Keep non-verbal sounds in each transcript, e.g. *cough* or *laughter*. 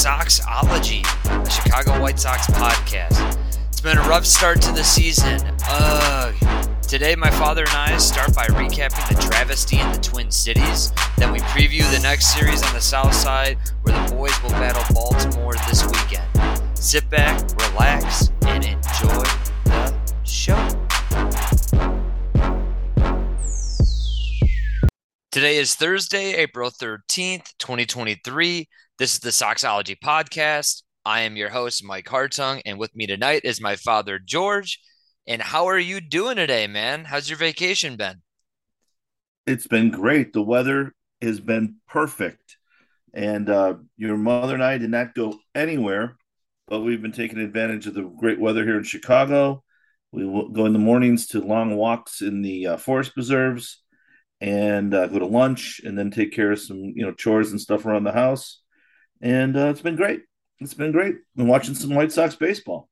Soxology, a Chicago White Sox podcast. It's been a rough start to the season. Ugh. Today, my father and I start by recapping the travesty in the Twin Cities. Then we preview the next series on the South Side, where the boys will battle Baltimore this weekend. Sit back, relax, and enjoy the show. Today is Thursday, April 13th, 2023. This is the Soxology Podcast. I am your host, Mike Hartung, and with me tonight is my father, George. And how are you doing today, man? How's your vacation been? It's been great. The weather has been perfect. And uh, your mother and I did not go anywhere, but we've been taking advantage of the great weather here in Chicago. We go in the mornings to long walks in the uh, forest preserves and uh, go to lunch and then take care of some you know chores and stuff around the house and uh, it's been great. It's been great. Been watching some white sox baseball.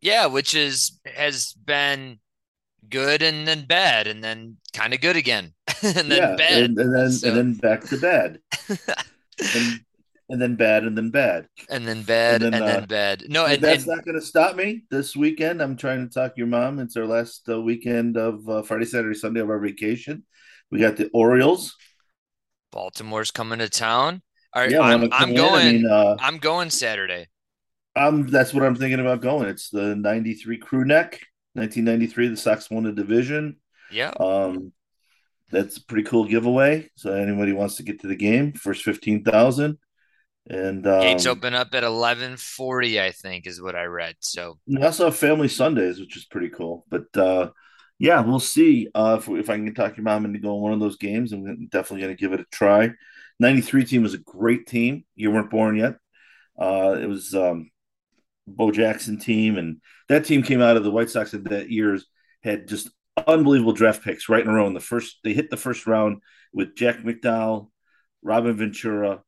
Yeah which is has been good and then bad and then kind of good again. *laughs* And then yeah, bad and, and then so. and then back to bad. *laughs* And, and then bad and then bad. And then bad and then, and then uh, bad. No and, that's not going to stop me this weekend. I'm trying to talk your mom. It's our last uh, weekend of uh, friday saturday sunday of our vacation. We got the Orioles. Baltimore's coming to town. All right, yeah, I'm, I'm going. I mean, uh, I'm going Saturday. Um, that's what I'm thinking about going. It's the '93 Crew Neck, 1993. The Sox won the division. Yeah. Um, that's a pretty cool giveaway. So anybody wants to get to the game, first fifteen thousand. And um, gates open up at eleven forty, I think, is what I read. So we also have family Sundays, which is pretty cool. But uh, yeah, we'll see uh, if, if I can talk your mom into going one of those games. I'm definitely going to give it a try. 93 team was a great team. You weren't born yet. Uh, it was um, Bo Jackson team, and that team came out of the White Sox in that years had just unbelievable draft picks right in a row. In the first, they hit the first round with Jack McDowell, Robin Ventura,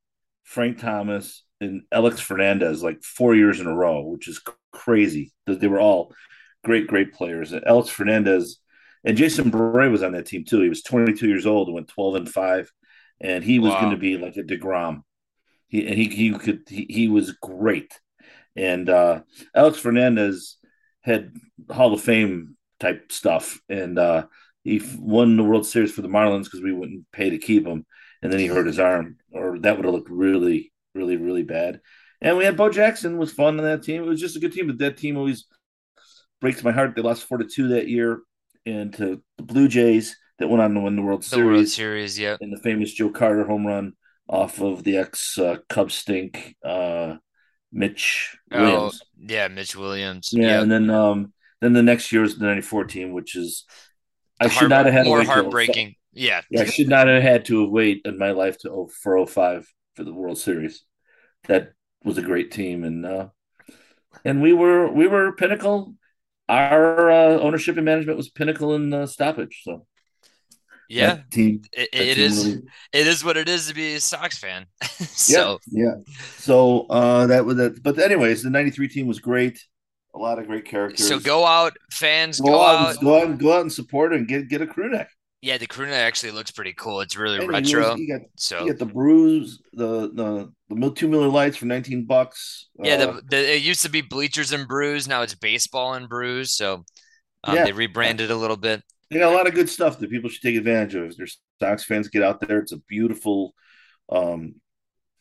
Frank Thomas, and Alex Fernandez, like four years in a row, which is crazy. They were all great, great players. Alex Fernandez and Jason Bere was on that team too. He was 22 years old and went 12 and five, and he was wow. going to be like a Degrom. He and he he could he, he was great, and uh, Alex Fernandez had Hall of Fame type stuff, and uh, he won the World Series for the Marlins because we wouldn't pay to keep him, and then he hurt his arm, or that would have looked really, really, really bad. And we had Bo Jackson was fun on that team. It was just a good team, but that team always breaks my heart. They lost four to two that year, and to the Blue Jays that went on to win the World the Series. World Series, yeah, and the famous Joe Carter home run off of the ex uh, Cub stink uh, Mitch oh, Williams. Oh, yeah, Mitch Williams. Yeah, yep. and then um, then the next year is the '94 team, which is I should not have had more heartbreaking. yeah. yeah, I should not have had to wait in my life to for 05 for the World Series. That was a great team, and uh, and we were we were pinnacle our uh, ownership and management was pinnacle in the stoppage. So yeah, team, it, it is. Really... It is what it is to be a Sox fan. *laughs* so yeah, yeah. So uh, that was it. But anyways, the '93 team was great. A lot of great characters. So go out, fans. Go, go out, out, go out, and go out and support it and get get a crew neck. Yeah, the crew neck actually looks pretty cool. It's really and retro. You, got, so you got the bruise, the the the two Miller Lights for nineteen bucks. Yeah, uh, the, the, it used to be bleachers and brews. Now it's baseball and brews. So um, yeah. they rebranded a little bit. They got a lot of good stuff that people should take advantage of. If there's Sox fans, get out there. It's a beautiful. Um,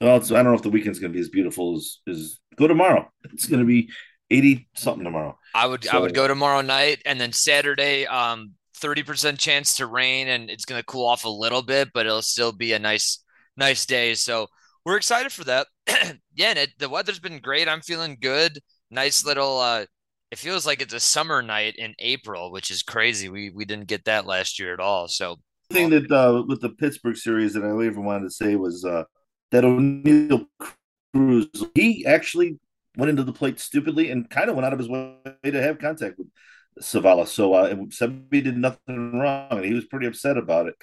well, I don't know if the weekend's going to be as beautiful as as go tomorrow. It's going to be eighty something tomorrow. I would so, I would go tomorrow night, and then Saturday. Um, 30% chance to rain and it's going to cool off a little bit, but it'll still be a nice, nice day. So we're excited for that. *clears throat* yeah, and it, the weather's been great. I'm feeling good. Nice little, uh, it feels like it's a summer night in April, which is crazy. We, we didn't get that last year at all. So the thing that, uh, with the Pittsburgh series that I ever wanted to say was, uh, that Oneil Cruz, he actually went into the plate stupidly and kind of went out of his way to have contact with Zavala. So uh, Seby did nothing wrong, and he was pretty upset about it.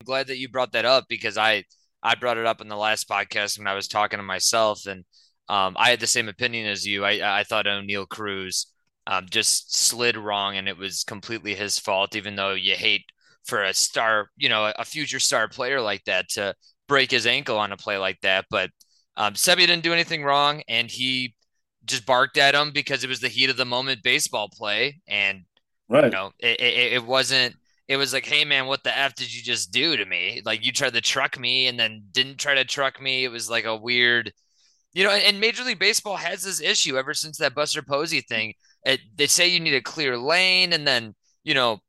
I'm glad that you brought that up because I I brought it up in the last podcast when I was talking to myself, and um, I had the same opinion as you. I I thought Oneil Cruz um, just slid wrong, and it was completely his fault. Even though you hate for a star, you know, a future star player like that to break his ankle on a play like that, but Um, Seby didn't do anything wrong, and he just barked at him because it was the heat of the moment baseball play, and right. you know it, it, it wasn't. It was like, hey man, what the f did you just do to me? Like you tried to truck me and then didn't try to truck me. It was like a weird, you know. And Major League Baseball has this issue ever since that Buster Posey thing. It, they say you need a clear lane, and then you know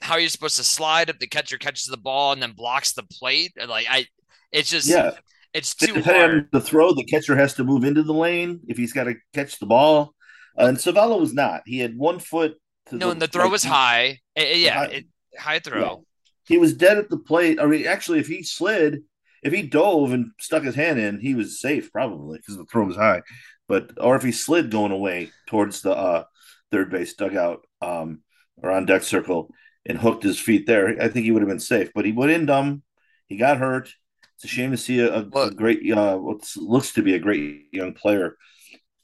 how are you supposed to slide if the catcher catches the ball and then blocks the plate? Like I, it's just yeah. It's too Depending hard. on the throw, the catcher has to move into the lane if he's got to catch the ball. Uh, and Zavala was not. He had one foot. no, the, and the throw like, was high. yeah, high, it, high throw. Yeah. He was dead at the plate. I mean, actually, if he slid, if he dove and stuck his hand in, he was safe probably because the throw was high. But or if he slid going away towards the uh, third base dugout um, or on deck circle and hooked his feet there, I think he would have been safe. But he went in dumb. He got hurt. It's a shame to see a, a great, uh, what looks to be a great young player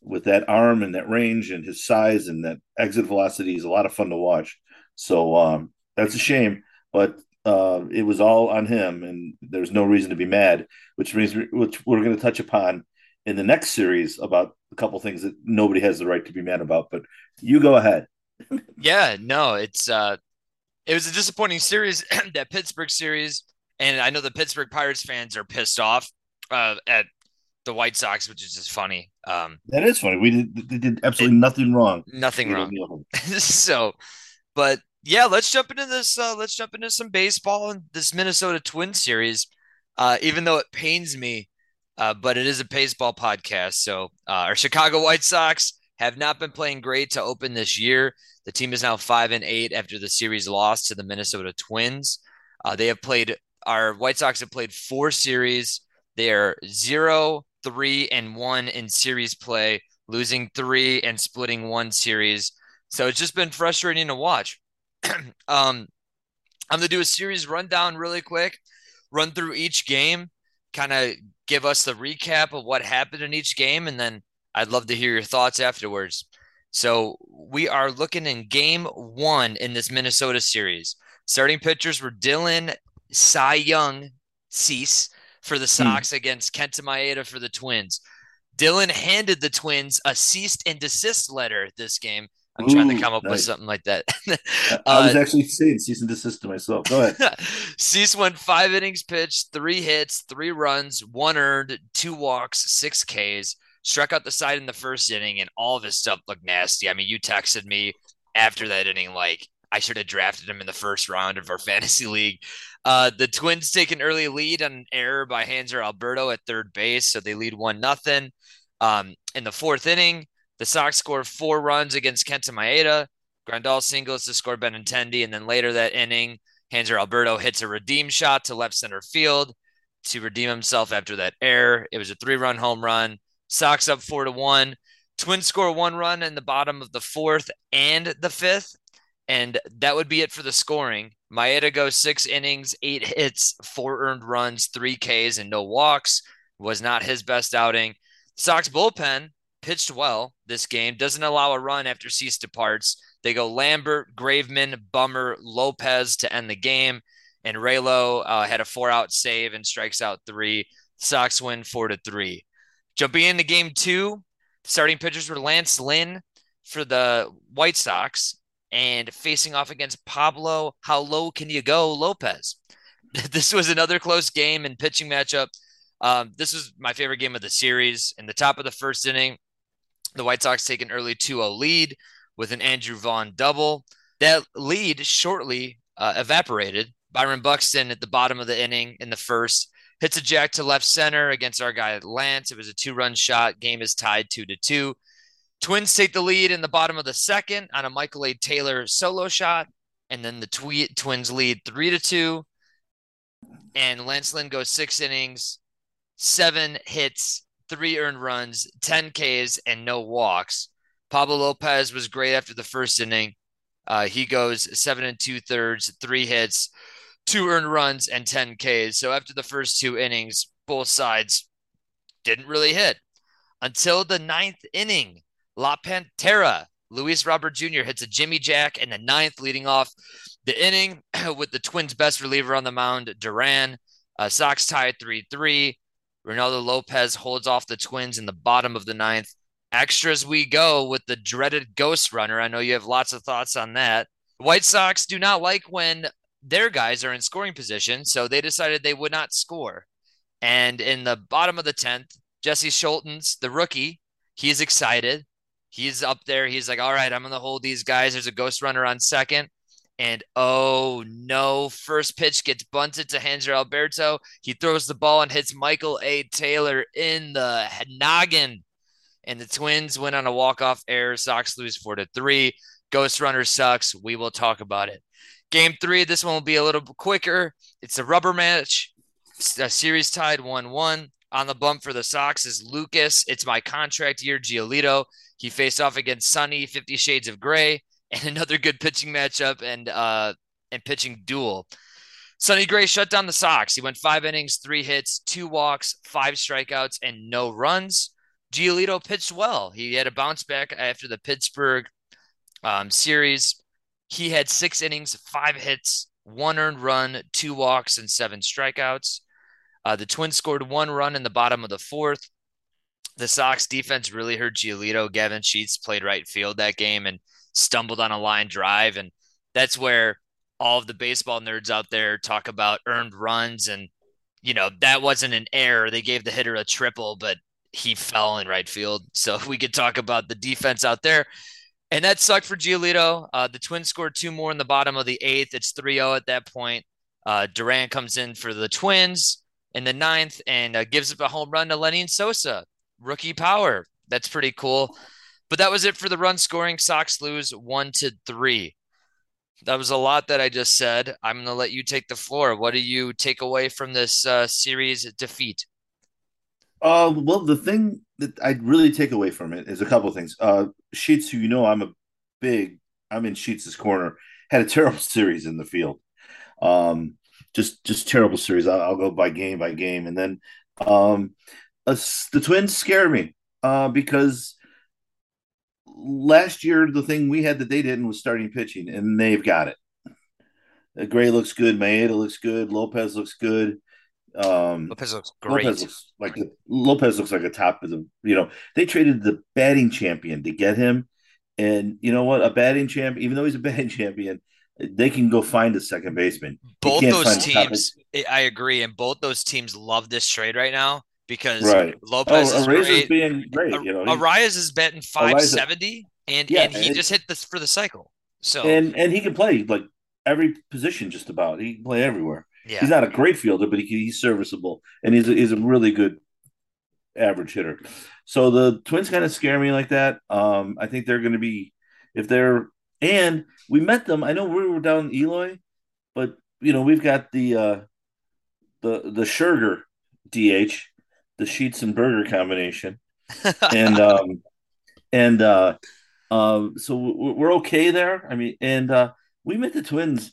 with that arm and that range and his size and that exit velocity is a lot of fun to watch. So um, that's a shame, but uh, it was all on him, and there's no reason to be mad. Which means which we're going to touch upon in the next series about a couple things that nobody has the right to be mad about. But you go ahead. yeah, no, it's uh, it was a disappointing series. *clears throat* that Pittsburgh series and I know the Pittsburgh Pirates fans are pissed off uh, at the White Sox, which is just funny. Um, that is funny. We did they did absolutely it, nothing wrong. Nothing wrong. *laughs* so, but yeah, let's jump into this. Uh, let's jump into some baseball and this Minnesota Twins series. Uh, even though it pains me, uh, but it is a baseball podcast. So uh, our Chicago White Sox have not been playing great to open this year. The team is now five and eight after the series lost to the Minnesota Twins. Uh, they have played our White Sox have played four series. They are zero, three, and one in series play, losing three and splitting one series. So it's just been frustrating to watch. *clears throat* um, I'm gonna do a series rundown really quick, run through each game, kind of give us the recap of what happened in each game, and then I'd love to hear your thoughts afterwards. So we are looking in game one in this Minnesota series. Starting pitchers were Dylan Cy Young Cease for the hmm. Sox hmm. against Kenta Maeda for the Twins. Dylan handed the Twins a cease and desist letter this game. I'm Ooh, trying to come up nice. with something like that. *laughs* I was uh, actually saying cease and desist to myself. Go ahead. *laughs* Cease went five innings pitched, three hits, three runs, one earned, two walks, six Ks. Struck out the side in the first inning, and all of his stuff looked nasty. I mean, you texted me after that inning like I should have drafted him in the first round of our *laughs* fantasy league. Uh, the Twins take an early lead on an error by Hanser Alberto at third base, so they lead one nothing. Um, in the fourth inning, the Sox score four runs against Kenta Maeda. Grandal singles to score Benintendi, and then later that inning, Hanser Alberto hits a redeem shot to left center field to redeem himself after that error. It was a three-run home run. Sox up four to one. Twins score one run in the bottom of the fourth and the fifth, and that would be it for the scoring. Maeda goes six innings, eight hits, four earned runs, three Ks, and no walks. Was not his best outing. Sox bullpen pitched well this game, doesn't allow a run after Cease departs. They go Lambert, Graveman, Bummer, Lopez to end the game. And Raylo uh, had a four out save and strikes out three. Sox win four to three. Jumping into game two, starting pitchers were Lance Lynn for the White Sox and facing off against Pablo, how low can you go, Lopez? *laughs* this was another close game and pitching matchup. Um, this was my favorite game of the series. In the top of the first inning, the White Sox take an early 2 0 lead with an Andrew Vaughn double. That lead shortly uh, evaporated. Byron Buxton at the bottom of the inning in the first hits a jack to left center against our guy Lance. It was a two run shot. Game is tied 2 to 2. Twins take the lead in the bottom of the second on a Michael A. Taylor solo shot, and then the Twins lead three to two. And Lance Lynn goes six innings, seven hits, three earned runs, 10 Ks, and no walks. Pablo Lopez was great after the first inning. Uh, he goes seven and two thirds, three hits, two earned runs, and 10 Ks. So after the first two innings, both sides didn't really hit until the ninth inning. La Pantera. Luis Robert Jr. hits a Jimmy Jack in the ninth, leading off the inning *clears throat* with the Twins' best reliever on the mound, Duran. Uh, Sox tie 3 3. Reynaldo Lopez holds off the Twins in the bottom of the ninth. Extras we go with the dreaded ghost runner. I know you have lots of thoughts on that. White Sox do not like when their guys are in scoring position, so they decided they would not score. And in the bottom of the 10th, Jesse Scholtens, the rookie, he's excited. He's up there. He's like, all right, I'm going to hold these guys. There's a ghost runner on second. And oh no, first pitch gets bunted to Hanser Alberto. He throws the ball and hits Michael A. Taylor in the noggin. And the Twins win on a walk-off error. Sox lose four to three. Ghost Runner sucks. We will talk about it. Game three, this one will be a little quicker. It's a rubber match. A series tied 1 1. On the bump for the Sox is Lucas. It's my contract year, Giolito. He faced off against Sonny, Fifty Shades of Gray, and *laughs* another good pitching matchup and uh and pitching duel. Sonny Gray shut down the Sox. He went five innings, three hits, two walks, five strikeouts, and no runs. Giolito pitched well. He had a bounce back after the Pittsburgh um, series. He had six innings, five hits, one earned run, two walks, and seven strikeouts. Uh, the Twins scored one run in the bottom of the fourth. The Sox defense really hurt Giolito. Gavin Sheets played right field that game and stumbled on a line drive. And that's where all of the baseball nerds out there talk about earned runs. And, you know, that wasn't an error. They gave the hitter a triple, but he fell in right field. So *laughs* we could talk about the defense out there. And that sucked for Giolito. Uh, the Twins scored two more in the bottom of the eighth. It's 3 0 at that point. Uh, Duran comes in for the Twins in the ninth and uh, gives up a home run to Lenyn Sosa, rookie power. That's pretty cool. But that was it for the run scoring. Sox lose one to three. That was a lot that I just said. I'm going to let you take the floor. What do you take away from this uh, series defeat? Uh, well, the thing that I'd really take away from it is a couple things. Uh, Sheets, who you know I'm a big, I'm in Sheets' corner, had a terrible *laughs* series in the field. Um, just just terrible series. I'll, I'll, go by game by game, and then um, uh, the Twins scare me uh, because last year the thing we had that they didn't was starting pitching, and they've got it. Uh, Gray looks good, Maeda looks good, Lopez looks good. Um, Lopez looks great. Lopez looks like a, Lopez looks like a top of the. You know, they traded the batting champion to get him, and you know what? A batting champ, even though he's a *laughs* batting champion, they can go find a second baseman. Both those teams, I agree, and both those teams love this trade right now because right. Lopez oh, is great. being great. You know, Arraez is betting five seventy, and yeah, and he and just hit this for the cycle. So and and he can play like every position just about. He can play everywhere. Yeah. He's not a great fielder, but he, he's serviceable, and he's a, he's a really good average hitter. So the Twins kind of scare me like that. Um, I think they're going to be if they're and we met them. I know we were down in Eloy, but you know we've got the uh, the the Sugar DH, the Sheets and Burger combination, *laughs* and um, and uh, uh, so we're okay there. I mean, and uh, we met the Twins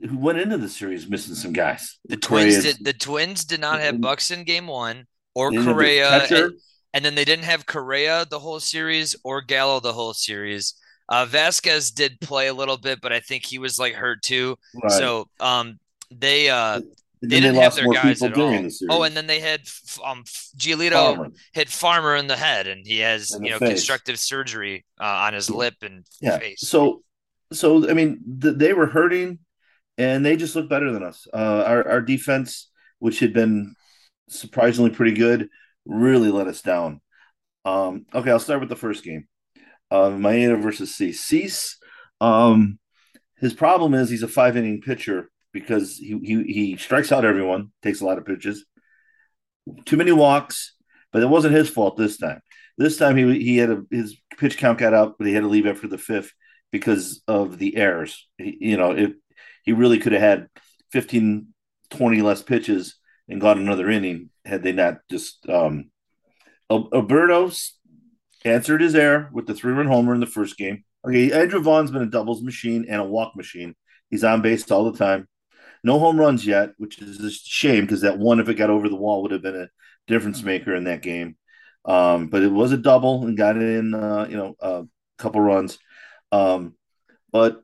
who went into the series missing some guys. The, Twins did. The Twins did not have Buxton game one or Correa, and, and, then they didn't have Correa the whole series or Gallo the whole series. Uh, Vazquez did play a little bit, but I think he was like hurt too. Right. So um, they uh, they didn't they have their guys at all. The oh, and then they had um Giolito Farmer. hit Farmer in the head, and he has in you know face. constructive surgery uh, on his lip and yeah. face. So, so I mean, th- they were hurting and they just look better than us. Uh, our our defense, which had been surprisingly pretty good, really let us down. Um, okay, I'll start with the first game. Uh, Maeda versus Cease. Cease, um, his problem is he's a five inning pitcher because he, he he strikes out everyone, takes a lot of pitches, too many walks, but it wasn't his fault this time. This time he he had a, his pitch count got up, but he had to leave after the fifth because of the errors. He, you know, it he really could have had 15, 20 less pitches and got another inning had they not just um Alberto's answered his error with the three run homer in the first game. Okay, Andrew Vaughn's been a doubles machine and a walk machine. He's on base all the time. No home runs yet, which is a shame because that one, if it got over the wall, would have been a difference maker in that game. Um, but it was a double and got it in, uh, you know, a couple runs. Um, but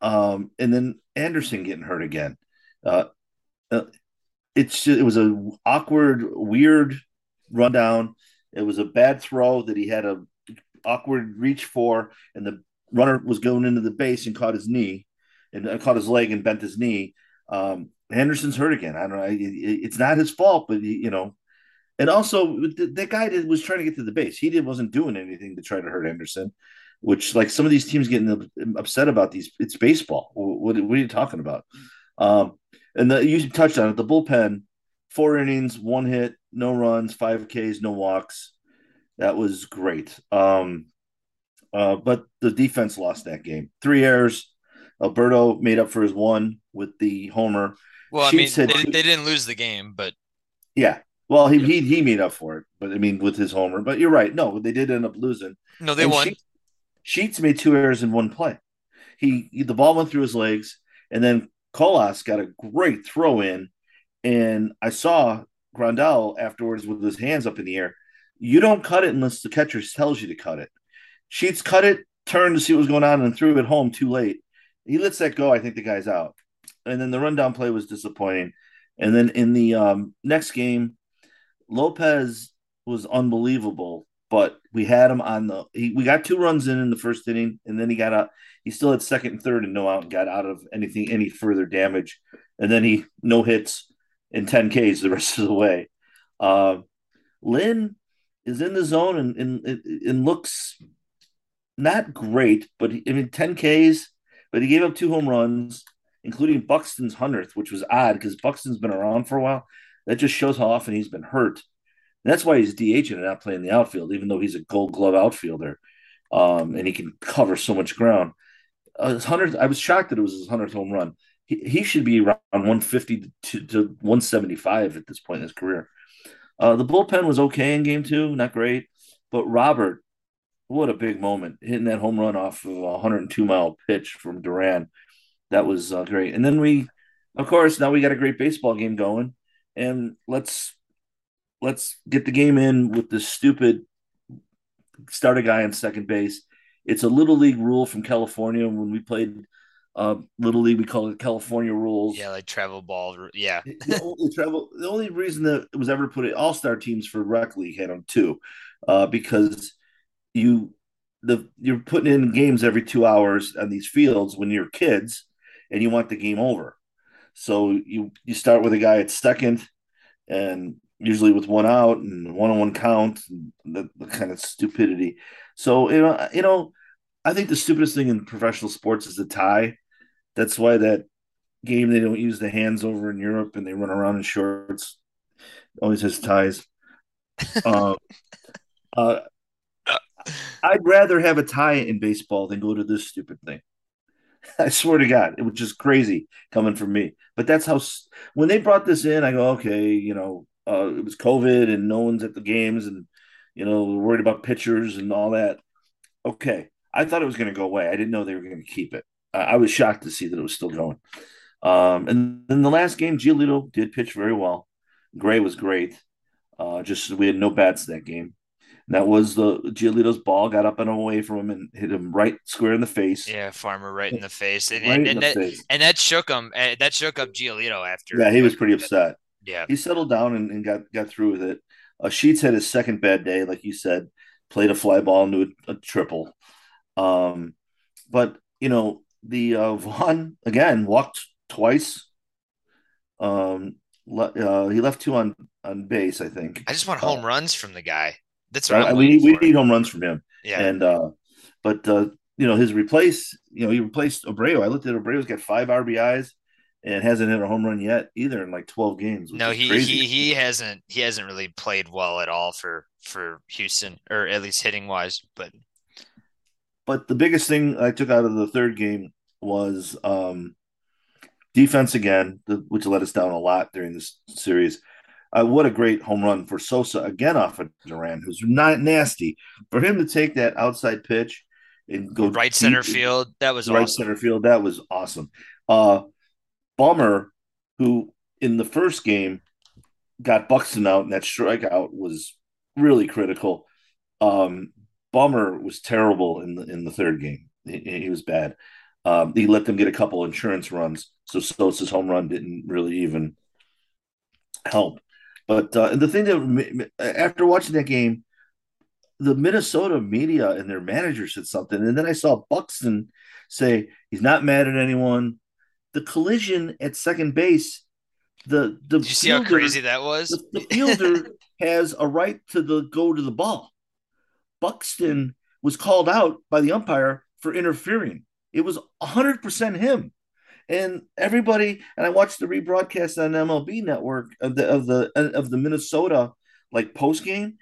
um, and then Anderson getting hurt again. Uh, uh, it's just, it was a awkward, weird rundown. It was a bad throw that he had a awkward reach for, and the runner was going into the base and caught his knee, and uh, caught his leg and bent his knee. Um, hurt again. I don't know. It, it's not his fault, but you know, and also that guy did, was trying to get to the base. He did wasn't doing anything to try to hurt Henderson, which like some of these teams getting upset about these. It's baseball. What, what are you talking about? Um, and the, you touched on it. The bullpen, four innings, one hit, no runs, five Ks, no walks. That was great. Um, uh, but the defense lost that game. Three errors. Alberto made up for his one with the homer. Well, I mean, they, they, didn't lose the game, but yeah. Well, he, he he made up for it, but I mean, with his homer. But you're right. No, they did end up losing. No, they and won. Sheets, Sheets made two errors in one play. He, he the ball went through his legs, and then Colas got a great throw in, and I saw Grandal afterwards with his hands up in the air. You don't cut it unless the catcher tells you to cut it. Sheets cut it, turned to see what was going on, and threw it home too late. He lets that go. I think the guy's out. And then the rundown play was disappointing. And then in the um, next game, Lopez was unbelievable, but we had him on the. He, we got two runs in in the first inning, and then he got out. He still had second and third and no out, and got out of anything any further damage. And then he no hits and ten Ks the *laughs* rest of the way. Uh, Lynn is in the zone and, and, and looks not great, but he, I mean, 10 Ks, but he gave up two home runs, including Buxton's 100th, which was odd because Buxton's been around for a while. That just shows how often he's been hurt. And that's why he's DH and not playing the outfield, even though he's a gold glove outfielder um, and he can cover so much ground. Uh, his 100th, I was shocked that it was his 100th home run. He, he should be around 150 to, to 175 at this point in his career. Uh, the bullpen was okay in game two, not great. But Robert, what a big moment hitting that home run off of a 102 mile pitch from Duran. That was uh, great. And then we, of course, now we got a great baseball game going, and let's let's get the game in with this stupid start a guy on second base. It's a little league rule from California. When we played uh, little league, we call it California rules. Yeah, like travel ball. Yeah, the, only, travel. The only reason that it was ever put in all star teams for rec league had them too, uh, because you the you're putting in games every two hours on these fields when you're kids and you want the game over. So you you start with a guy at second and usually with one out and one on one count and the, the kind of stupidity. So you know you know I think the stupidest thing in professional sports is the tie. That's why that game they don't use the hands over in Europe and they run around in shorts. Always has ties. *laughs* um, uh, I'd rather have a tie in baseball than go to this stupid thing. I swear to God, it was just crazy coming from me. But that's how when they brought this in, I go, okay, you know, uh, it was COVID and no one's at the games, and you know, worried about pitchers and all that. Okay, I thought it was going to go away. I didn't know they were going to keep it. I, I was shocked to see that it was still going. Um, and then the last game, Giolito did pitch very well. Gray was great. Uh, just we had no bats that game. That was the Giolito's ball got up and away from him and hit him right square in the face. Yeah, Farmer right in the face, and, right and, and that face. and that shook him. Eh, that shook up Giolito after. Yeah, he was pretty upset. Yeah, he settled down and, and got got through with it. Uh, Sheets had his second bad day, like you said, played a fly ball into a, a triple. Um, but you know the uh, *laughs* Vaughn again walked twice. Um, le- uh, he left two on on base, I think. I just want home uh, runs from the guy. That's right. we need, we need home runs from him. Yeah. And uh, but uh, you know his replace, you know, he replaced Abreu. I looked at Abreu's got five RBIs and hasn't hit a home run yet either in like 12 games. No, he he he hasn't he hasn't really played well at all for for Houston or at least hitting wise, but but the biggest thing I took out of the third game was um defense again, which let us down a lot during this series. Uh, what a great home run for Sosa again off of Duran, who's not nasty. For him to take that outside pitch and go right center field, that was right awesome. center field. That was awesome. Uh, Bummer, who in the first game got Buxton out, and that strikeout was really critical. Um, Bummer was terrible in the in the third game. He, he was bad. Um, he let them get a couple insurance runs, so Sosa's home run didn't really even help. But uh, the thing that after watching that game, the Minnesota media and their manager said something, and then I saw Buxton say he's not mad at anyone. The collision at second base, the the Did you see fielder, how crazy that was? The, the fielder *laughs* has a right to the go to the ball. Buxton was called out by the umpire for interfering. It was 100% him. And everybody, and I watched the rebroadcast on MLB Network of the of the of the Minnesota like post game.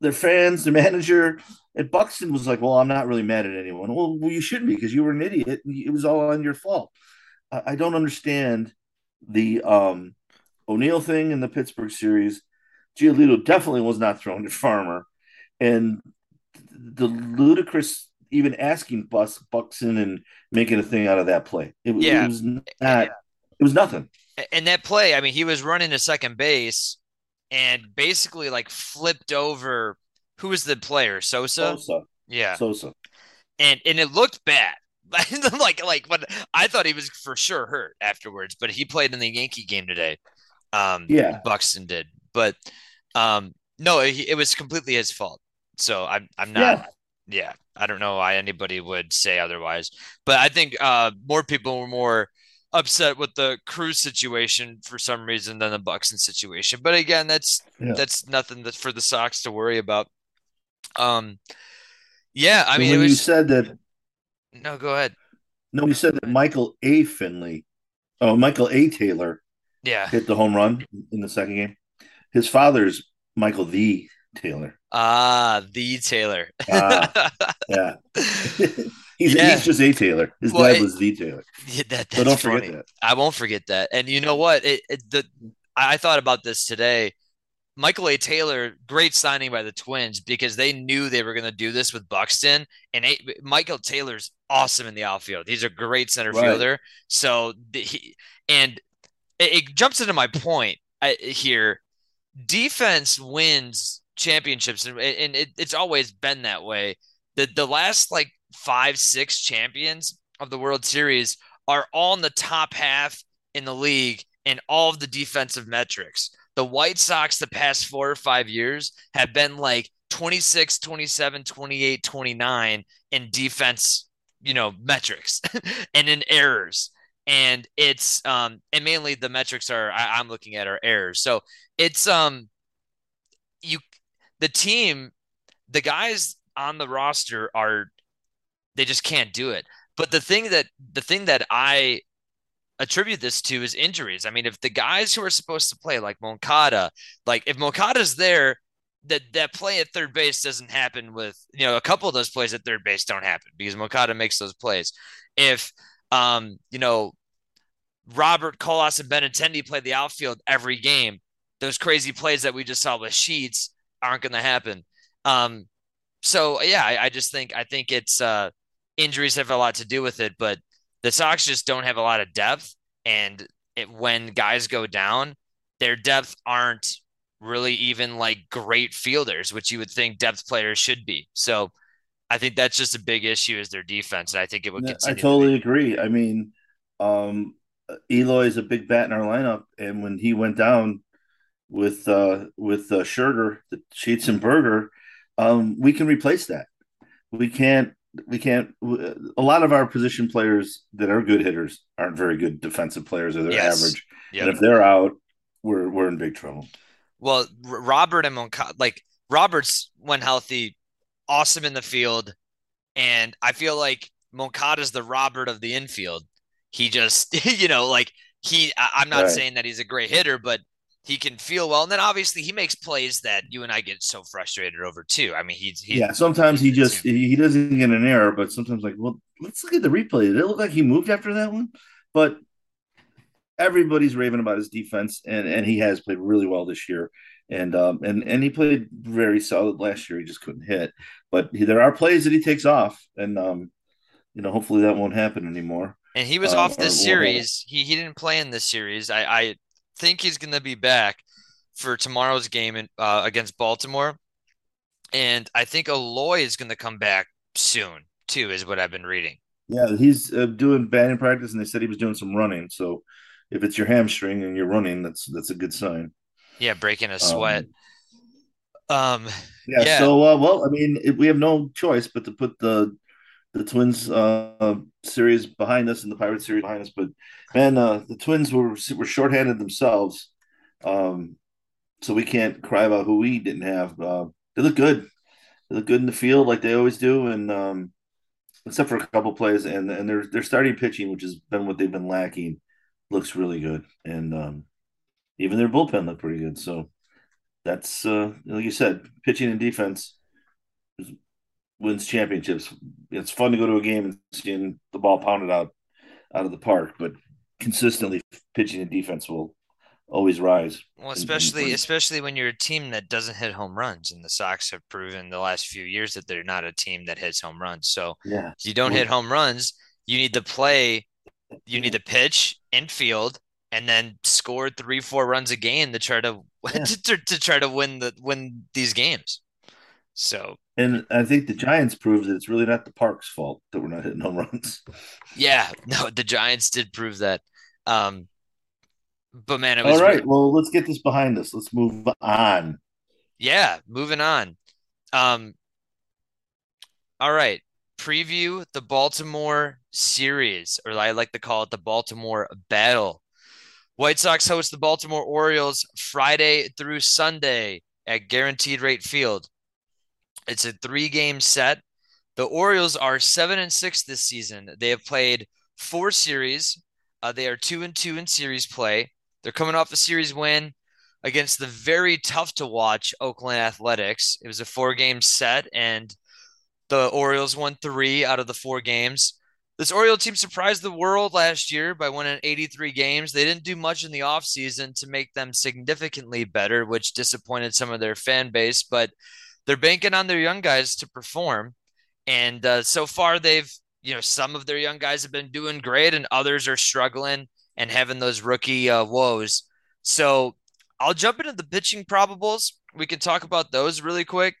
Their fans, the *laughs* manager, and Buxton was like, "Well, I'm not really mad at anyone." Well, well you shouldn't be because you were an idiot. It was all on your fault. I, I don't understand the um, Oneil thing in the Pittsburgh series. Giolito definitely was not thrown to Farmer, and the ludicrous even asking Bus Buxton and making a thing out of that play. It, yeah. it was not. Yeah. It was nothing. And that play, I mean, he was running to second base and basically like flipped over. Who was the player? Sosa. Sosa. Yeah. Sosa. And and it looked bad. *laughs* like like but I thought he was for sure hurt afterwards, but he played in the Yankee game today. Um, yeah, Buxton did, but um, no, it, it was completely his fault. So I'm I'm not. Yeah. yeah. I don't know why anybody would say otherwise, but I think uh, more people were more upset with the Cruz situation for some reason than the Buxton situation. But again, that's yeah. that's nothing that for the Sox to worry about. Um, yeah, I mean, when was, you said that. No, go ahead. No, you said that Michael A. Finley, oh Michael A. Taylor, yeah, hit the home run in the second game. His father's Michael the Taylor. Ah, the Taylor. uh, *laughs* yeah. *laughs* he's, yeah. he's just a Taylor. His well, dad it, was the Taylor. Yeah, that, so don't funny. forget that. I won't forget that. And you know what? It, it, the I thought about this today. Michael A. Taylor, great signing by the Twins because they knew they were going to do this with Buxton. And a, Michael Taylor's awesome in the outfield. He's a great center right. fielder. So the, he and it, it, jumps into my point I, here. Defense wins championships, and, and it, it's always been that way. The the last like five six champions of the World Series are all in the top half in the league in all of the defensive metrics. The White Sox the past 4 or 5 years have been like 26, 27, 28, 29 in defense, you know, metrics *laughs* and in errors. And it's um and mainly the metrics are I, I'm looking at are errors. So it's um you the team, the guys on the roster are they just can't do it. But the thing that the thing that I attribute this to is injuries. I mean, if the guys who are supposed to play, like Moncada, like if Moncada's there, that that play at third base doesn't happen with you know a couple of those plays at third base don't happen because Moncada makes those plays. If um you know Robert Colas and Benintendi play the outfield every game, those crazy plays that we just saw with Sheets aren't going to happen. Um, so yeah, I, I, just think I think it's uh, injuries have a lot to do with it, but the Sox just don't have a lot of depth, and it, when guys go down, their depth aren't really even like great fielders, which you would think depth players should be. So I think that's just a big issue is their defense, and I think it would. I totally to agree. I mean, um, Eloy is a big bat in our lineup, and when he went down, with uh, with uh, Scherzer, the Sheets and Burger, um, we can replace that. We can't. We can't. A lot of our position players that are good hitters aren't very good defensive players, or they're yes. average. Yep. And if they're out, we're we're in big trouble. Well, Robert and Moncada, like Roberts, when healthy, awesome in the field, and I feel like Moncada's the Robert of the infield. He just, *laughs* you know, like he. I'm not right. saying that he's a great hitter, but he can feel well, and then obviously he makes plays that you and I get so frustrated over too. I mean, he's, he's yeah. Sometimes he just he doesn't get an error, but sometimes like, well, let's look at the replay. Did it look like he moved after that one? But everybody's raving about his defense, and and he has played really well this year, and um and and he played very solid last year. He just couldn't hit, but he, there are plays that he takes off, and um, you know, hopefully that won't happen anymore. And he was um, off this series. He he didn't play in this series. I I think he's going to be back for tomorrow's game in, uh, against Baltimore. And I think Eloy is going to come back soon, too, is what I've been reading. Yeah, he's uh, doing batting practice, and they said he was doing some running. So if it's your hamstring and you're running, that's that's a good sign. Yeah, breaking a sweat. Um, um yeah, yeah, So, uh, well, I mean, it, we have no choice but to put the the Twins uh, series behind us and the Pirates series behind us. But man, uh, the Twins were were shorthanded themselves, um, so we can't cry about who we didn't have. Uh, they look good. They look good in the field like they always do, and um, except for a couple plays, and and they're they're starting pitching, which has been what they've been lacking, looks really good, and um, even their bullpen looked pretty good. So that's uh, like you said, pitching and defense wins championships. It's fun to go to a game and seeing the ball pounded out out of the park, but consistently pitching and defense will always rise. Well, especially especially when you're a team that doesn't hit home runs, and the Sox have proven the last few years that they're not a team that hits home runs. So yeah, you don't hit home runs. You need to play. You need to pitch infield and then score three, four runs a game to try to *laughs* yeah. to, to try to win the win these games. So and I think the Giants proved that it's really not the park's fault that we're not hitting home runs. Yeah, no, the Giants did prove that. Um, but man, it was all right. Really... Well, let's get this behind us. Let's move on. Yeah, moving on. Um, all right. Preview the Baltimore series, or I like to call it the Baltimore battle. White Sox host the Baltimore Orioles Friday through Sunday at Guaranteed Rate Field. It's a three game set. The Orioles are seven and six this season. They have played four series. Uh, they are two and two in series play. They're coming off a series win against the very tough to watch Oakland Athletics. It was a four game set, and the Orioles won three out of the four games. This Oriole team surprised the world last year by winning 83 games. They didn't do much in the offseason to make them significantly better, which disappointed some of their fan base, but they're banking on their young guys to perform. And uh, so far, they've, you know, some of their young guys have been doing great and others are struggling and having those rookie uh, woes. So I'll jump into the pitching probables. We can talk about those really quick.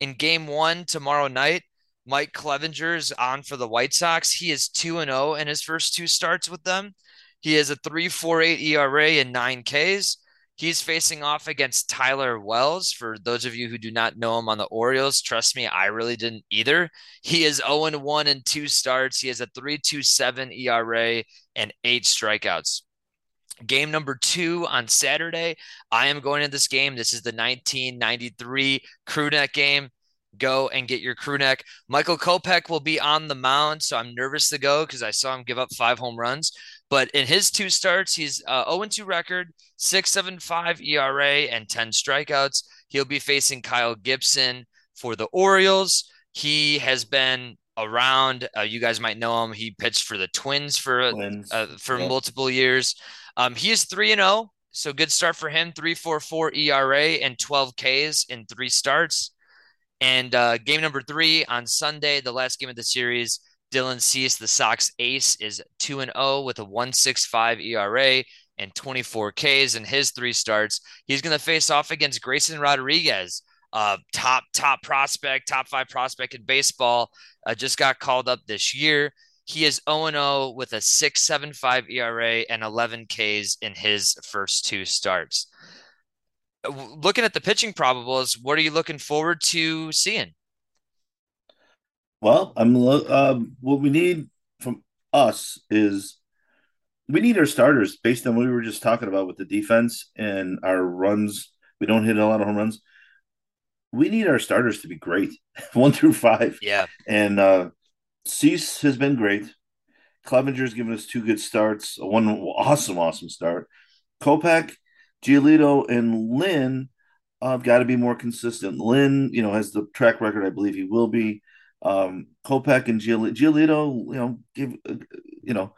In game one tomorrow night, Mike Clevinger is on for the White Sox. He is 2 and 0 in his first two starts with them. He has a 3.48 ERA and 9 Ks. He's facing off against Tyler Wells. For those of you who do not know him on the Orioles, trust me, I really didn't either. He is 0 1 in two starts. He has a 3.27 ERA and eight strikeouts. Game number two on Saturday. I am going to this game. This is the 1993 crew neck game. Go and get your crew neck. Michael Kopech will be on the mound, so I'm nervous to go because I saw him give up five home runs. But in his two starts, he's uh, 0 2 record, 6.75 ERA, and 10 strikeouts. He'll be facing Kyle Gibson for the Orioles. He has been around. Uh, you guys might know him. He pitched for the Twins for uh, for yeah. multiple years. Um, he is three and zero, oh, so good start for him. Three four four ERA and twelve Ks in three starts. And uh, game number three on Sunday, the last game of the series. Dylan Cease, the Sox ace, is 2 and 0 with a 165 ERA and 24 Ks in his three starts. He's going to face off against Grayson Rodriguez, uh, top top prospect, top five prospect in baseball. Uh, just got called up this year. He is 0 0 with a 6.75 ERA and 11 Ks in his first two starts. Looking at the pitching probables, what are you looking forward to seeing? Well, I'm um, what we need from us is we need our starters based on what we were just talking about with the defense and our runs. We don't hit a lot of home runs. We need our starters to be great, *laughs* one through five. Yeah, and uh, Cease has been great. Clevinger's given us two good starts, one awesome, awesome start. Kopech, Giolito, and Lynn have uh, got to be more consistent. Lynn, you know, has the track record. I believe he will be. Um, Kopech and Giolito, Giolito, you know, give you know,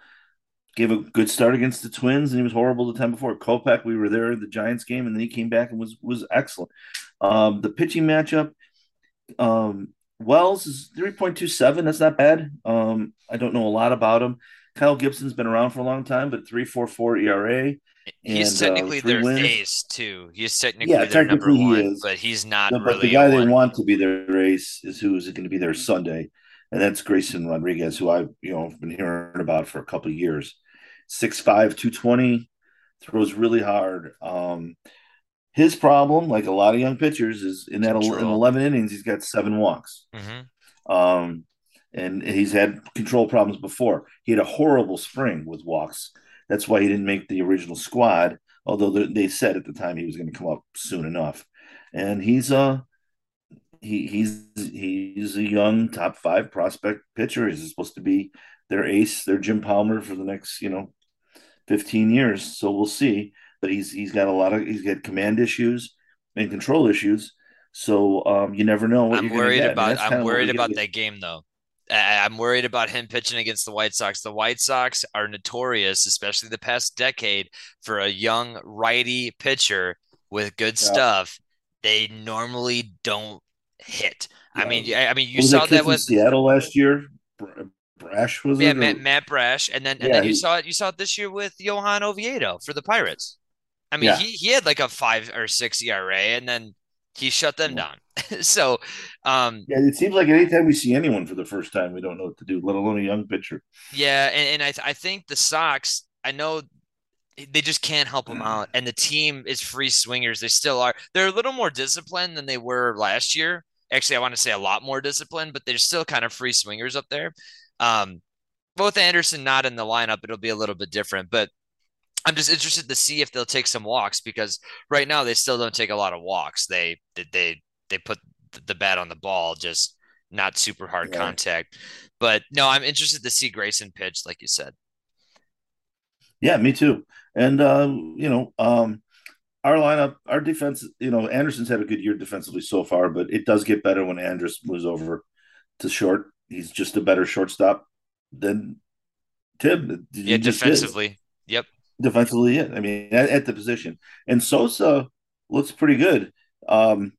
gave a good start against the Twins, and he was horrible the time before. Kopech, we were there the Giants game, and then he came back and was was excellent. Um, the pitching matchup, um, Wells is three point two seven. That's not bad. Um, I don't know a lot about him. Kyle Gibson's been around for a long time, but three four four ERA. He's and, technically uh, their wins. ace too. He's technically yeah, their technically number one, but he's not. No, really but the guy they want to be their ace is who is it going to be their Sunday, and that's Grayson Rodriguez, who I've you know been hearing about for a couple of years, 6'5", 220, throws really hard. Um, his problem, like a lot of young pitchers, is in that in eleven innings, he's got seven walks. Mm-hmm. Um, and he's had control problems before. He had a horrible spring with walks. That's why he didn't make the original squad. Although they said at the time he was going to come up soon enough, and he's uh he he's he's a young top five prospect pitcher. He's supposed to be their ace, their Jim Palmer for the next you know fifteen years. So we'll see. But he's he's got a lot of he's got command issues and control issues. So um, you never know what I'm you're worried about. I'm worried about that game though. I'm worried about him pitching against the White Sox. The White Sox are notorious, especially the past decade, for a young righty pitcher with good yeah. stuff. They normally don't hit. Yeah. I mean, I mean, you was saw that with Seattle last year. Brash was yeah, Matt, Matt, Brash, and then and yeah, then you he, saw it. You saw it this year with Johan Oviedo for the Pirates. I mean, he he had like a five or six ERA, and then he shut them down. *laughs* so, um, yeah, it seems like anytime we see anyone for the first time, we don't know what to do, let alone a young pitcher. Yeah, and, and I I think the Sox, I know they just can't help them out, and the team is free swingers. They still are. They're a little more disciplined than they were last year. Actually, I want to say a lot more disciplined, but they're still kind of free swingers up there. Um, both Anderson not in the lineup, it'll be a little bit different, but I'm just interested to see if they'll take some walks because right now they still don't take a lot of walks. They they they put the bat on the ball, just not super hard yeah. contact. But no, I'm interested to see Grayson pitch, like you said. Yeah, me too. And um, you know, um, our lineup, our defense, you know, Anderson's had a good year defensively so far, but it does get better when Andrus moves over to short. He's just a better shortstop than Tim. Yeah, defensively. Yep defensively. Yeah, I mean, at, at, the position, and Sosa looks pretty good. Um,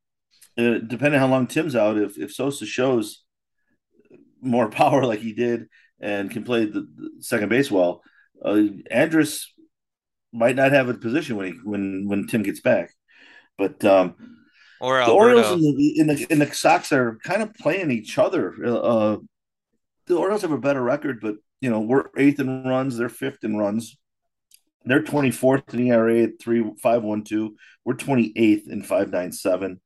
uh, depending how long Tim's out, if if Sosa shows more *laughs* power like he did and can play the, the second base well, uh, Andrus might not have a position when he when when Tim gets back. But um, or the Orioles and the, in the in the Sox are kind of playing each other. Uh, the Orioles have a better record, but you know we're eighth in runs, they're fifth in runs. They're 24th in ERA at 3.512. We're 28th in 597.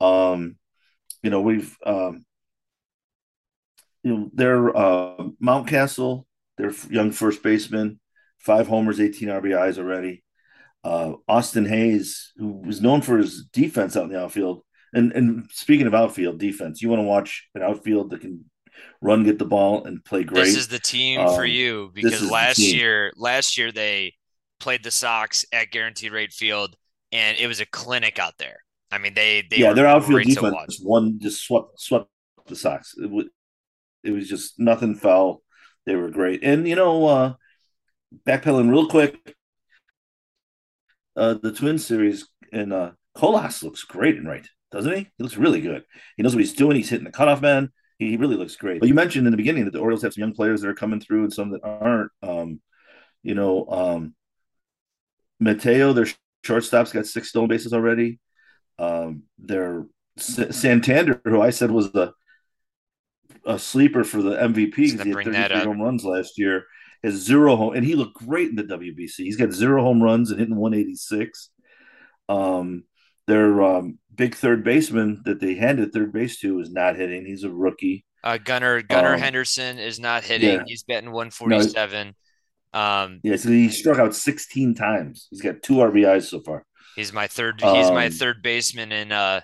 Um, you know, we've um, you know, they're uh, Mountcastle, their young first baseman, five homers, 18 RBIs already. Uh, Austin Hays, who was known for his defense out in the outfield, and and speaking of outfield defense, you want to watch an outfield that can run, get the ball, and play great. This is the team um, for you because last year, last year they played the Sox at Guaranteed Rate Field, and it was a clinic out there. I mean, they they yeah, their outfield defense one just swept swept the Sox. It was it was just nothing fell. They were great, and you know, uh, backpedaling real quick, uh, the Twin series and uh, Colas looks great and right, doesn't he? He looks really good. He knows what he's doing. He's hitting the cutoff man. He, he really looks great. But you mentioned in the beginning that the Orioles have some young players that are coming through and some that aren't. Um, you know, um, Mateo, their shortstop's got six stolen bases already. Um, their S- Santander, who I said was the a sleeper for the MVP because he had 33 home runs last year, has zero home, and he looked great in the WBC. He's got zero home runs and hitting 186. Um, their um, big third baseman that they handed third base to is not hitting. He's a rookie. Uh, Gunnar Gunnar um, Henderson is not hitting. Yeah. He's betting 147. No, um, yeah, so he struck out 16 times. He's got two RBIs so far. He's my third. He's um, my third baseman in uh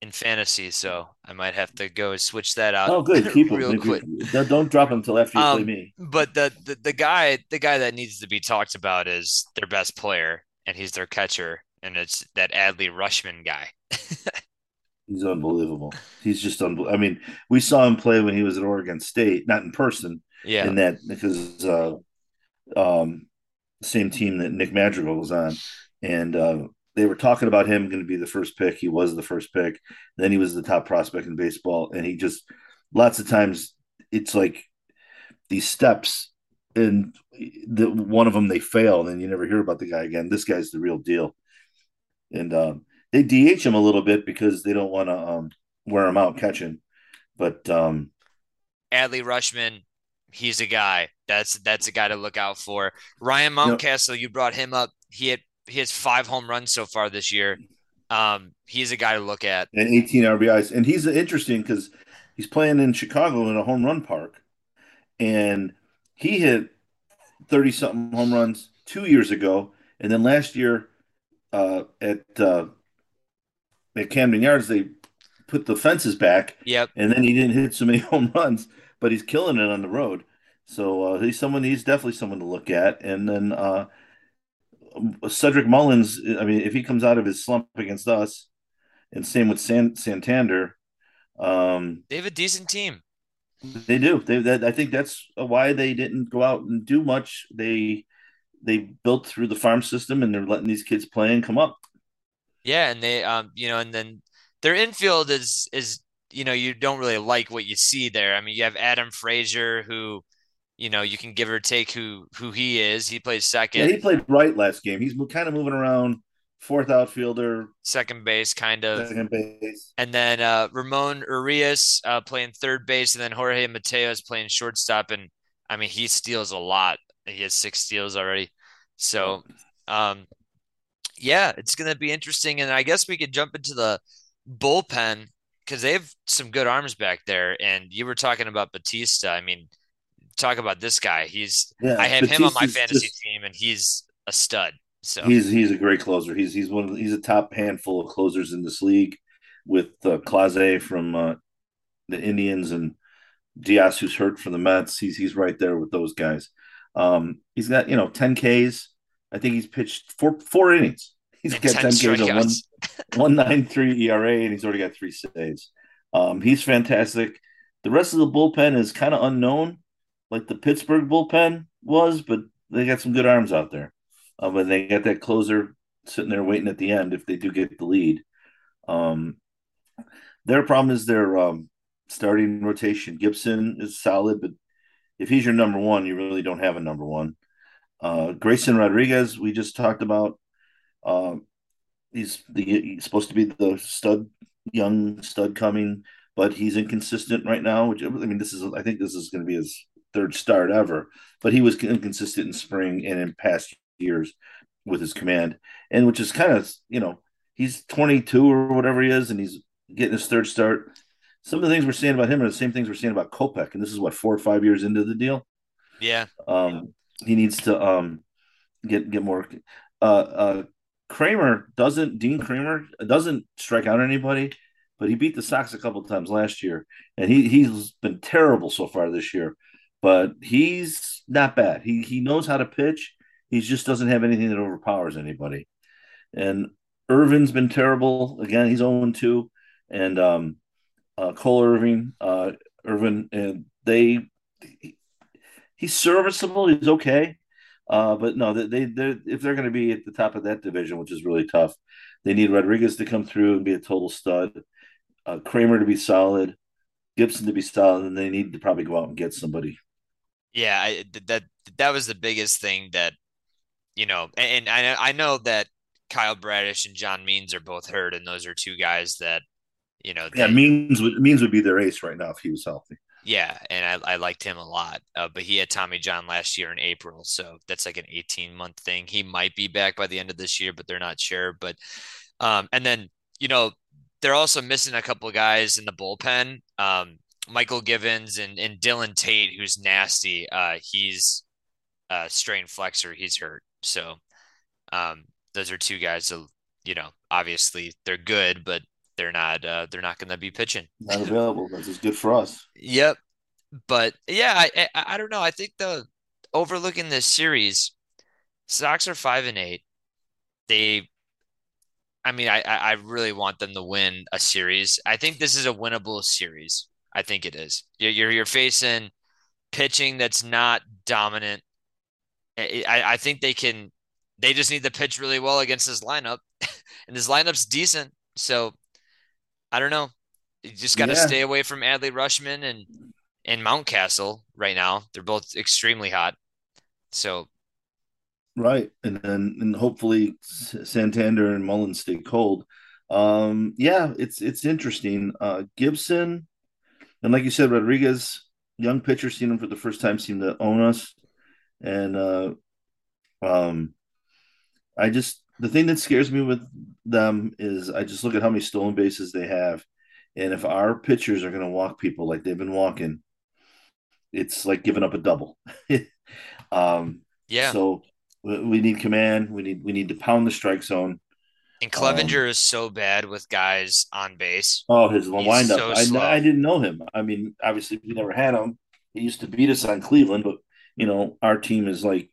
in fantasy, so I might have to go switch that out. Oh, good. *laughs* Keep real him. quick. Don't drop him until after you um, play me. But the, the the guy the guy that needs to be talked about is their best player, and he's their catcher, and it's that Adley Rutschman guy. *laughs* he's unbelievable. He's just unbelievable. I mean, we saw him play when he was at Oregon State, not in person. Yeah. In that because uh, um, same team that Nick Madrigal was on, and uh, they were talking about him going to be the first pick. He was the first pick. Then he was the top prospect in baseball, and he just lots of times it's like these steps, and the one of them they fail, and you never hear about the guy again. This guy's the real deal, and um, they DH him a little bit because they don't want to um, wear him out catching, but um, Adley Rutschman he's a guy. That's that's a guy to look out for. Ryan Mountcastle, you brought him up. He had he has five home runs so far this year. Um, he's a guy to look at. And 18 RBIs. And he's interesting because he's playing in Chicago in a home run park. And he hit 30 something home runs two years ago. And then last year uh, at uh, at Camden Yards, they put the fences back. Yep. And then he didn't hit so many *laughs* home runs, but he's killing it on the road. So uh, he's someone. He's definitely someone to look at. And then uh, Cedric Mullins. I mean, if he comes out of his slump against us, and same with San, Santander, um, they have a decent team. They do. They that I think that's why they didn't go out and do much. They they built through the farm system and they're letting these kids play and come up. Yeah, and they um you know and then their infield is is you know you don't really like what you see there. I mean, you have Adam Frazier who you know you can give or take who who he is. He plays second. Yeah, he played right last game. He's kind of moving around fourth outfielder, second base, kind of second base, and then uh, Ramon Urias uh, playing third base, and then Jorge Mateo is playing shortstop. And I mean, he steals a lot. He has six steals already. So, um, yeah, it's going to be interesting. And I guess we could jump into the bullpen because they have some good arms back there. And you were talking about Bautista. I mean, talk about this guy. He's yeah, I have Bautista's him on my fantasy just, team, and he's a stud. So he's he's a great closer. He's he's one of the, he's a top handful of closers in this league with uh, Clase from uh, the Indians and Diaz who's hurt for the Mets. He's he's right there with those guys. Um, he's got you know 10 Ks. I think he's pitched four four innings. He's got 10, 10 Ks on one one nine three ERA and he's already got three saves. Um, he's fantastic. The rest of the bullpen is kind of unknown, like the Pittsburgh bullpen was, but they got some good arms out there. Uh, but they got that closer sitting there waiting at the end if they do get the lead. Um, their problem is their um, starting rotation. Gibson is solid, but if he's your number one, you really don't have a number one. Uh, Grayson Rodriguez, we just talked about. Uh, he's the he's supposed to be the stud, young stud coming, but he's inconsistent right now. Which I mean, this is I think this is going to be his third start ever. But he was inconsistent in spring and in past years with his command, and which is kind of you know he's 22 or whatever he is, and he's getting his third start. Some of the things we're saying about him are the same things we're saying about Kopech, and this is what four or five years into the deal. Yeah, um, he needs to um, get get more. Uh, uh, Kremer doesn't Dean Kremer doesn't strike out anybody, but he beat the Sox a couple times last year, and he he's been terrible so far this year. But he's not bad. He he knows how to pitch. He just doesn't have anything that overpowers anybody. And Irvin's been terrible. Again, he's 0 2. And um, uh, Cole Irvin, uh, Irvin, and they, he's serviceable. He's okay. Uh, but no, they, they if they're going to be at the top of that division, which is really tough, they need Rodriguez to come through and be a total stud, uh, Kremer to be solid, Gibson to be solid, and they need to probably go out and get somebody. Yeah, I, that that was the biggest thing that you know, and, and I I know that Kyle Bradish and John Means are both hurt, and those are two guys that you know. They, yeah, Means would Means would be their ace right now if he was healthy. Yeah, and I, I liked him a lot, uh, but he had Tommy John last year in April, so that's like an 18 month thing. He might be back by the end of this year, but they're not sure. But um, and then you know they're also missing a couple of guys in the bullpen. Um, Mychal Givens and, and Dylan Tate, who's nasty. Uh, he's a strain flexor. He's hurt. So um, those are two guys that you know obviously they're good, but they're not uh, they're not going to be pitching. Not available. That's just good for us. Yep. But yeah, I, I, I don't know. I think the overlooking this series, Sox are five and eight. They, I mean, I I really want them to win a series. I think this is a winnable series. I think it is. You're you're, you're facing pitching that's not dominant I, I think they can. They just need to pitch really well against this lineup, *laughs* and this lineup's decent. So I don't know. You just got to yeah. stay away from Adley Rutschman and and Mountcastle right now. They're both extremely hot. So right, and then and hopefully Santander and Mullins stay cold. Um, yeah, it's it's interesting. Uh, Gibson and like you said, Rodriguez young pitcher, seen him for the first time seem to own us, and uh, um, I just the thing that scares me with them is I just look at how many stolen bases they have, and if our pitchers are going to walk people like they've been walking, it's like giving up a double. *laughs* um, yeah. So we need command. We need we need to pound the strike zone. And Clevinger um, is so bad with guys on base. Oh, his windup! So I, I didn't know him. I mean, obviously we never had him. He used to beat us on Cleveland, but you know our team is like,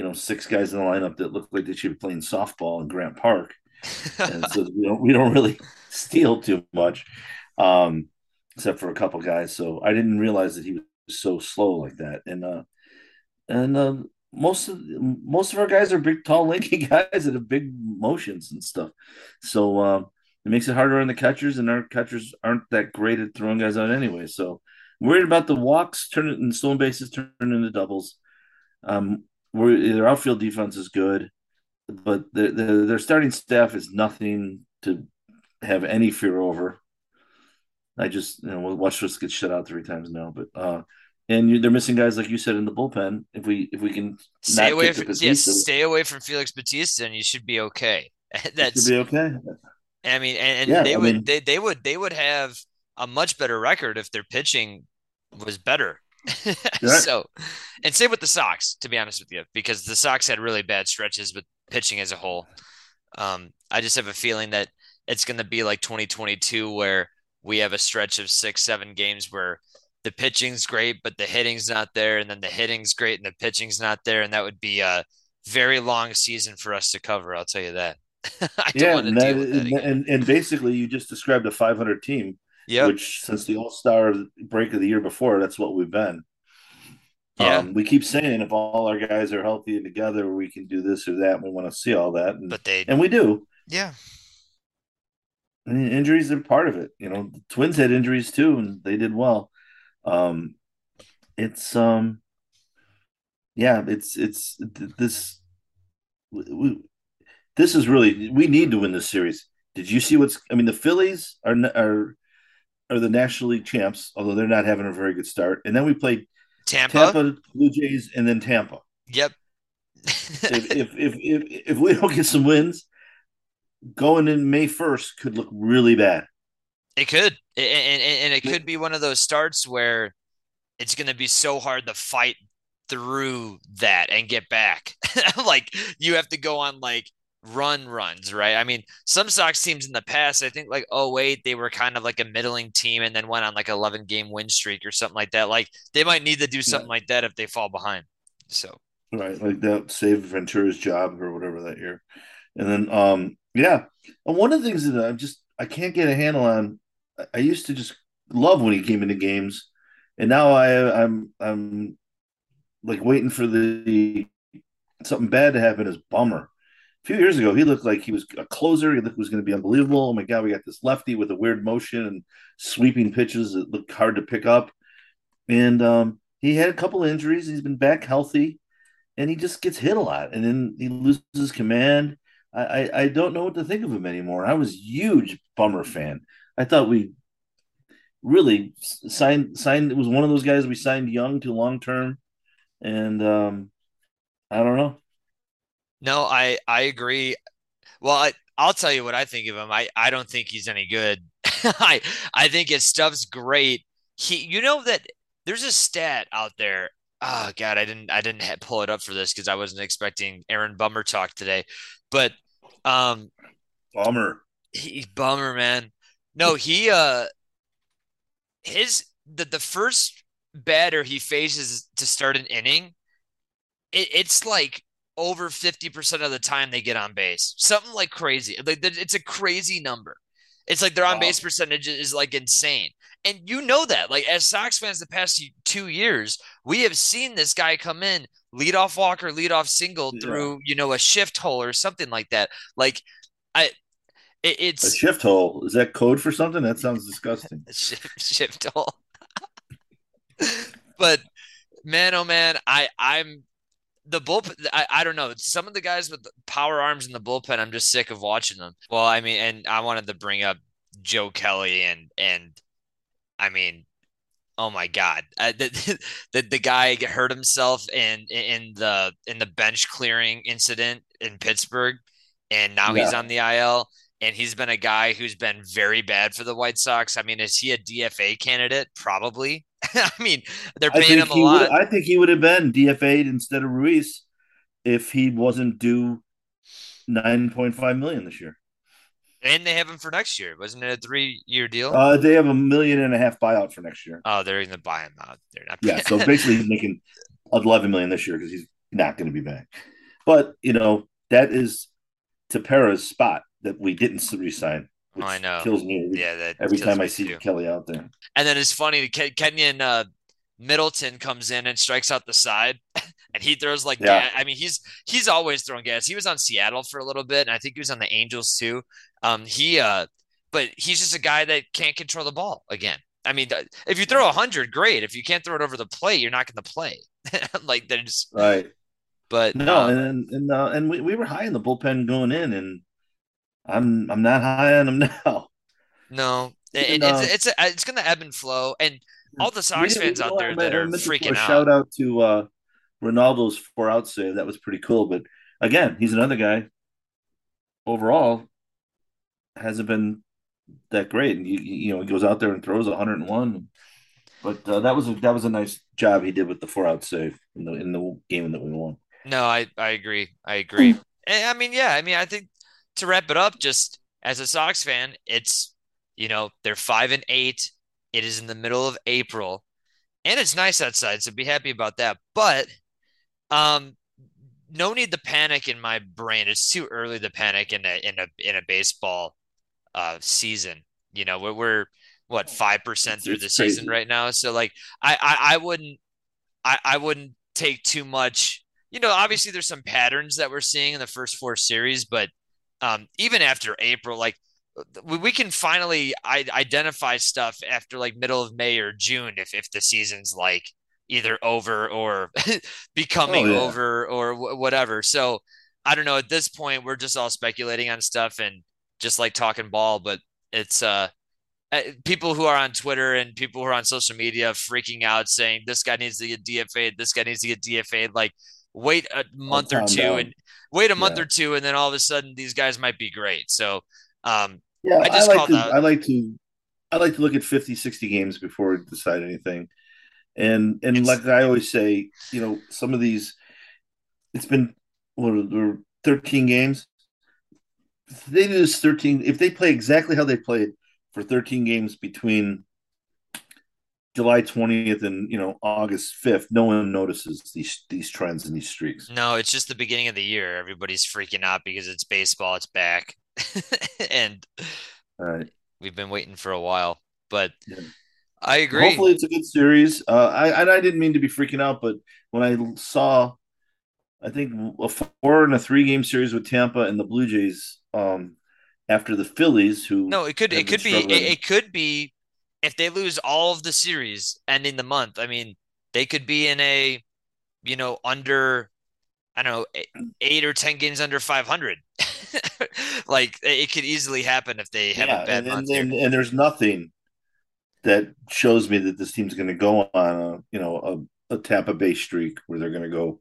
you know, six guys in the lineup that look like they should be playing softball in Grant Park, and so *laughs* we don't we don't really *laughs* steal too much, um, except for a couple guys. So I didn't realize that he was so slow like that, and uh, and uh, most of most of our guys are big, tall, *laughs* lanky guys that have big motions and stuff. So um, it makes it harder on the catchers, and our catchers aren't that great at throwing guys out anyway. So I'm worried about the walks turning and stolen bases turning into doubles. Um, we're, their outfield defense is good, but their, their, their starting staff is nothing to have any fear over. I just you know we'll watch us get shut out three times now, but uh, and you, they're missing guys like you said in the bullpen. If we if we can stay away from yes, stay away from Felix Bautista, and you should be okay. *laughs* That's should be okay. I mean, and, and yeah, they I would mean, they they would they would have a much better record if their pitching was better. *laughs* so, and same with the Sox, to be honest with you, because the Sox had really bad stretches with pitching as a whole. Um, I just have a feeling that it's going to be like 2022, where we have a stretch of six, seven games where the pitching's great, but the hitting's not there, and then the hitting's great and the pitching's not there, and that would be a very long season for us to cover. I'll tell you that. *laughs* yeah, and, that, that and, and basically you just described a 500 team. Yeah. Which since the All Star break of the year before, that's what we've been. Yeah. Um, we keep saying if all our guys are healthy and together, we can do this or that. We want to see all that, and, but they and we do. Yeah. Injuries are part of it. You know, the Twins had injuries too, and they did well. Um, it's um, yeah, it's it's this. We, this is really we need to win this series. Did you see what's? I mean, the Phillies are are are the National League champs, although they're not having a very good start. And then we played Tampa, Tampa Blue Jays, and then Tampa. Yep. if, if, if if if we don't get some wins, going in May first could look really bad. It could, and, and, and it could be one of those starts where it's going to be so hard to fight through that and get back. *laughs* like you have to go on like run runs, right? I mean, some Sox teams in the past, I think like oh wait, they were kind of like a middling team and then went on like 11 game win streak or something like that. Like they might need to do something yeah. like that if they fall behind. So right, like that save Ventura's job or whatever that year, and then um yeah, and one of the things that I'm just I can't get a handle on. I used to just love when he came into games, and now I I'm I'm like waiting for the something bad to happen. Is bummer. A few years ago, he looked like he was a closer. He looked was going to be unbelievable. Oh my god, we got this lefty with a weird motion and sweeping pitches that look hard to pick up. And um, he had a couple injuries. He's been back healthy, and he just gets hit a lot, and then he loses command. I, I, don't know what to think of him anymore. I was huge Bummer fan. I thought we really signed signed. It was one of those guys we signed young to long term, and um, I don't know. No, I I agree. Well, I I'll tell you what I think of him. I I don't think he's any good. *laughs* I I think his stuff's great. He, you know that there's a stat out there. Oh God, I didn't I didn't pull it up for this because I wasn't expecting Aaron Bummer talk today. But um Bummer. He bummer, man. No, he uh his the the first batter he faces to start an inning, it, it's like over 50% of the time they get on base. Something like crazy. Like it's a crazy number. It's like their on base wow. percentage is like insane. And you know that. Like as Sox fans the past two years, we have seen this guy come in lead off walker, lead off single yeah. through, you know, a shift hole or something like that. Like I it, it's a shift hole. Is that code for something? That sounds disgusting. *laughs* shift, shift hole. *laughs* but man, oh man, I I'm the bullpen. I, I don't know. Some of the guys with power arms in the bullpen, I'm just sick of watching them. Well, I mean, and I wanted to bring up Joe Kelly and and I mean, Oh my God! Uh, the, *laughs* the the guy hurt himself in in the in the bench clearing incident in Pittsburgh, and now he's on the IL. And he's been a guy who's been very bad for the White Sox. I mean, is he a DFA candidate? Probably. *laughs* I mean, they're paying him a he would. lot. I think he would have been DFA'd instead of Ruiz if he wasn't due nine point five million this year. And they have him for next year. Wasn't it a three year deal? Uh, they have a million and a half buyout for next year. Oh, they're going to buy him out. They're not. Yeah, so *laughs* basically he's making eleven million this year because he's not going to be back. But you know that is Tepera's spot that we didn't resign, I know. kills me every, yeah, that every time I see too. Kelly out there. And then it's funny. Ken- Keynan uh, Middleton comes in and strikes out the side, *laughs* and he throws like Yeah. gas. I mean, he's he's always throwing gas. He was on Seattle for a little bit, and I think he was on the Angels too. Um, he uh, but he's just a guy that can't control the ball again. I mean, if you throw a hundred, great. If you can't throw it over the plate, you're not going to play. *laughs* like there's, Right. but No, um, and and uh, and we, we were high in the bullpen going in, and I'm I'm not high on him *laughs* now. no, and it's uh, it's a, it's going to ebb and flow. And all the Sox fans out there that are freaking out. Shout out to uh, Reynaldo's four out save. That was pretty cool. But again, he's another guy. Overall, hasn't been that great. And you, you know, he goes out there and throws 101. But uh, that was a that was a nice job he did with the four out save in the in the game that we won. No, I I agree. I agree. *clears throat* And I mean, yeah, I mean, I think to wrap it up, just as a Sox fan, it's you know they're five and eight. It is in the middle of April, and it's nice outside, so be happy about that. But um, no need to panic in my brain. It's too early to panic in a in a in a baseball uh season. You know, we're we're what five percent through the season right now, so like I I, I wouldn't I, I wouldn't take too much. You know, obviously there's some patterns that we're seeing in the first four series, but um, even after April, like we, we can finally I, identify stuff after like middle of May or June if if the season's like either over or *laughs* becoming Oh, yeah. over or w- whatever. So I don't know. At this point, we're just all speculating on stuff and just like talking ball, but it's uh uh, people who are on Twitter and people who are on social media freaking out saying this guy needs to get DFA'd, this guy needs to get DFA'd. Like, wait a month or two down. and wait a month Yeah. or two, and then all of a sudden these guys might be great. So, um, Yeah, I I, just like to out- I like to I like to look at 50, 60 games before we decide anything. And and It's- like I always say, you know, some of these it's been what are there 13 games. If they do this 13 if they play exactly how they played for 13 games between July 20th and you know August 5th, no one notices these these trends and these streaks. no, it's just the beginning of the year. Everybody's freaking out because it's baseball, it's back, *laughs* and right. we've been waiting for a while. But Yeah. I agree. Hopefully, it's a good series. Uh, I and I didn't mean to be freaking out, but when I saw, I think a four and a three game series with Tampa and the Blue Jays, um, after the Phillies, who No, it could it could be it, it could be if they lose all of the series ending the month. I mean, they could be in a you know under I don't know eight, or ten games under 500. *laughs* like it could easily happen if they have yeah, a bad and, month and, and, there's nothing that shows me that this team's going to go on a you know a, a Tampa Bay streak where they're going to go,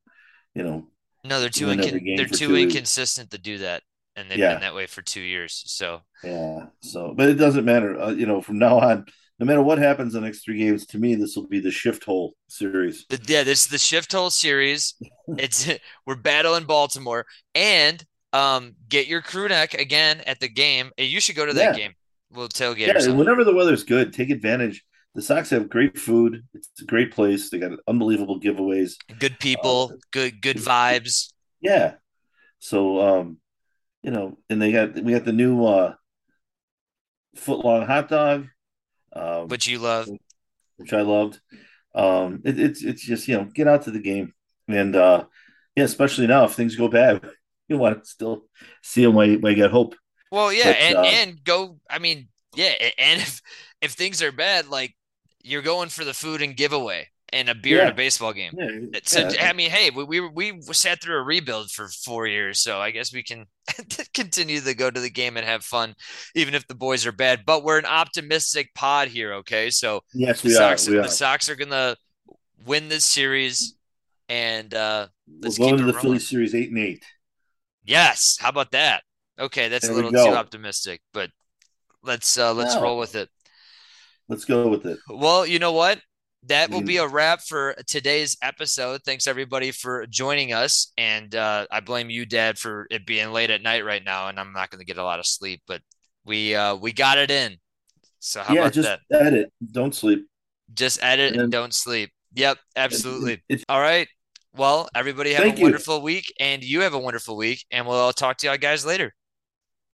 you know, No, they're too win every incon- game they're too inconsistent to do that, and they've Yeah. been that way for two years. So Yeah. So, but it doesn't matter. Uh, you know, from now on, no matter what happens in the next three games, to me, this will be the shift hole series. yeah, this is the shift hole series. *laughs* It's *laughs* we're battling Baltimore and um get your crew neck again at the game. You should go to that Yeah. game. We'll tailgate or Yeah. Whenever the weather's good, take advantage. The Sox have great food. It's a great place. They got unbelievable giveaways. Good people, good good vibes. Yeah. So, um, you know, and they got we got the new uh foot long hot dog, um, Which you love. which I loved. Um, it, it's it's just you know get out to the game and uh, yeah, especially now if things go bad, *laughs* you want to still see them while you, while you get hope. Well, yeah, But, and uh, and go. I mean, yeah, and *laughs* if if things are bad, like you're going for the food and giveaway. And a beer Yeah. at a baseball game. Yeah, So yeah. I mean, hey, we, we we sat through a rebuild for four years, so I guess we can *laughs* continue to go to the game and have fun, even if the boys are bad. But we're an optimistic pod here, okay? So yes, the we are. Sox We the are. Sox are gonna win this series, and uh, let's into it the rolling. Philly series eight and eight. Yes, how about that? Okay, that's There a little too optimistic, but let's uh, let's No. roll with it. Let's go with it. Well, you know what? That will be a wrap for today's episode. Thanks everybody for joining us, and uh, I blame you, Dad, for it being late at night right now, and I'm not going to get a lot of sleep. But we uh, we got it in. So how yeah, about just that? edit. Don't sleep. Just edit and and don't sleep. Yep, absolutely. All right. Well, everybody have a you. wonderful week, and you have a wonderful week, and we'll talk to y'all guys later.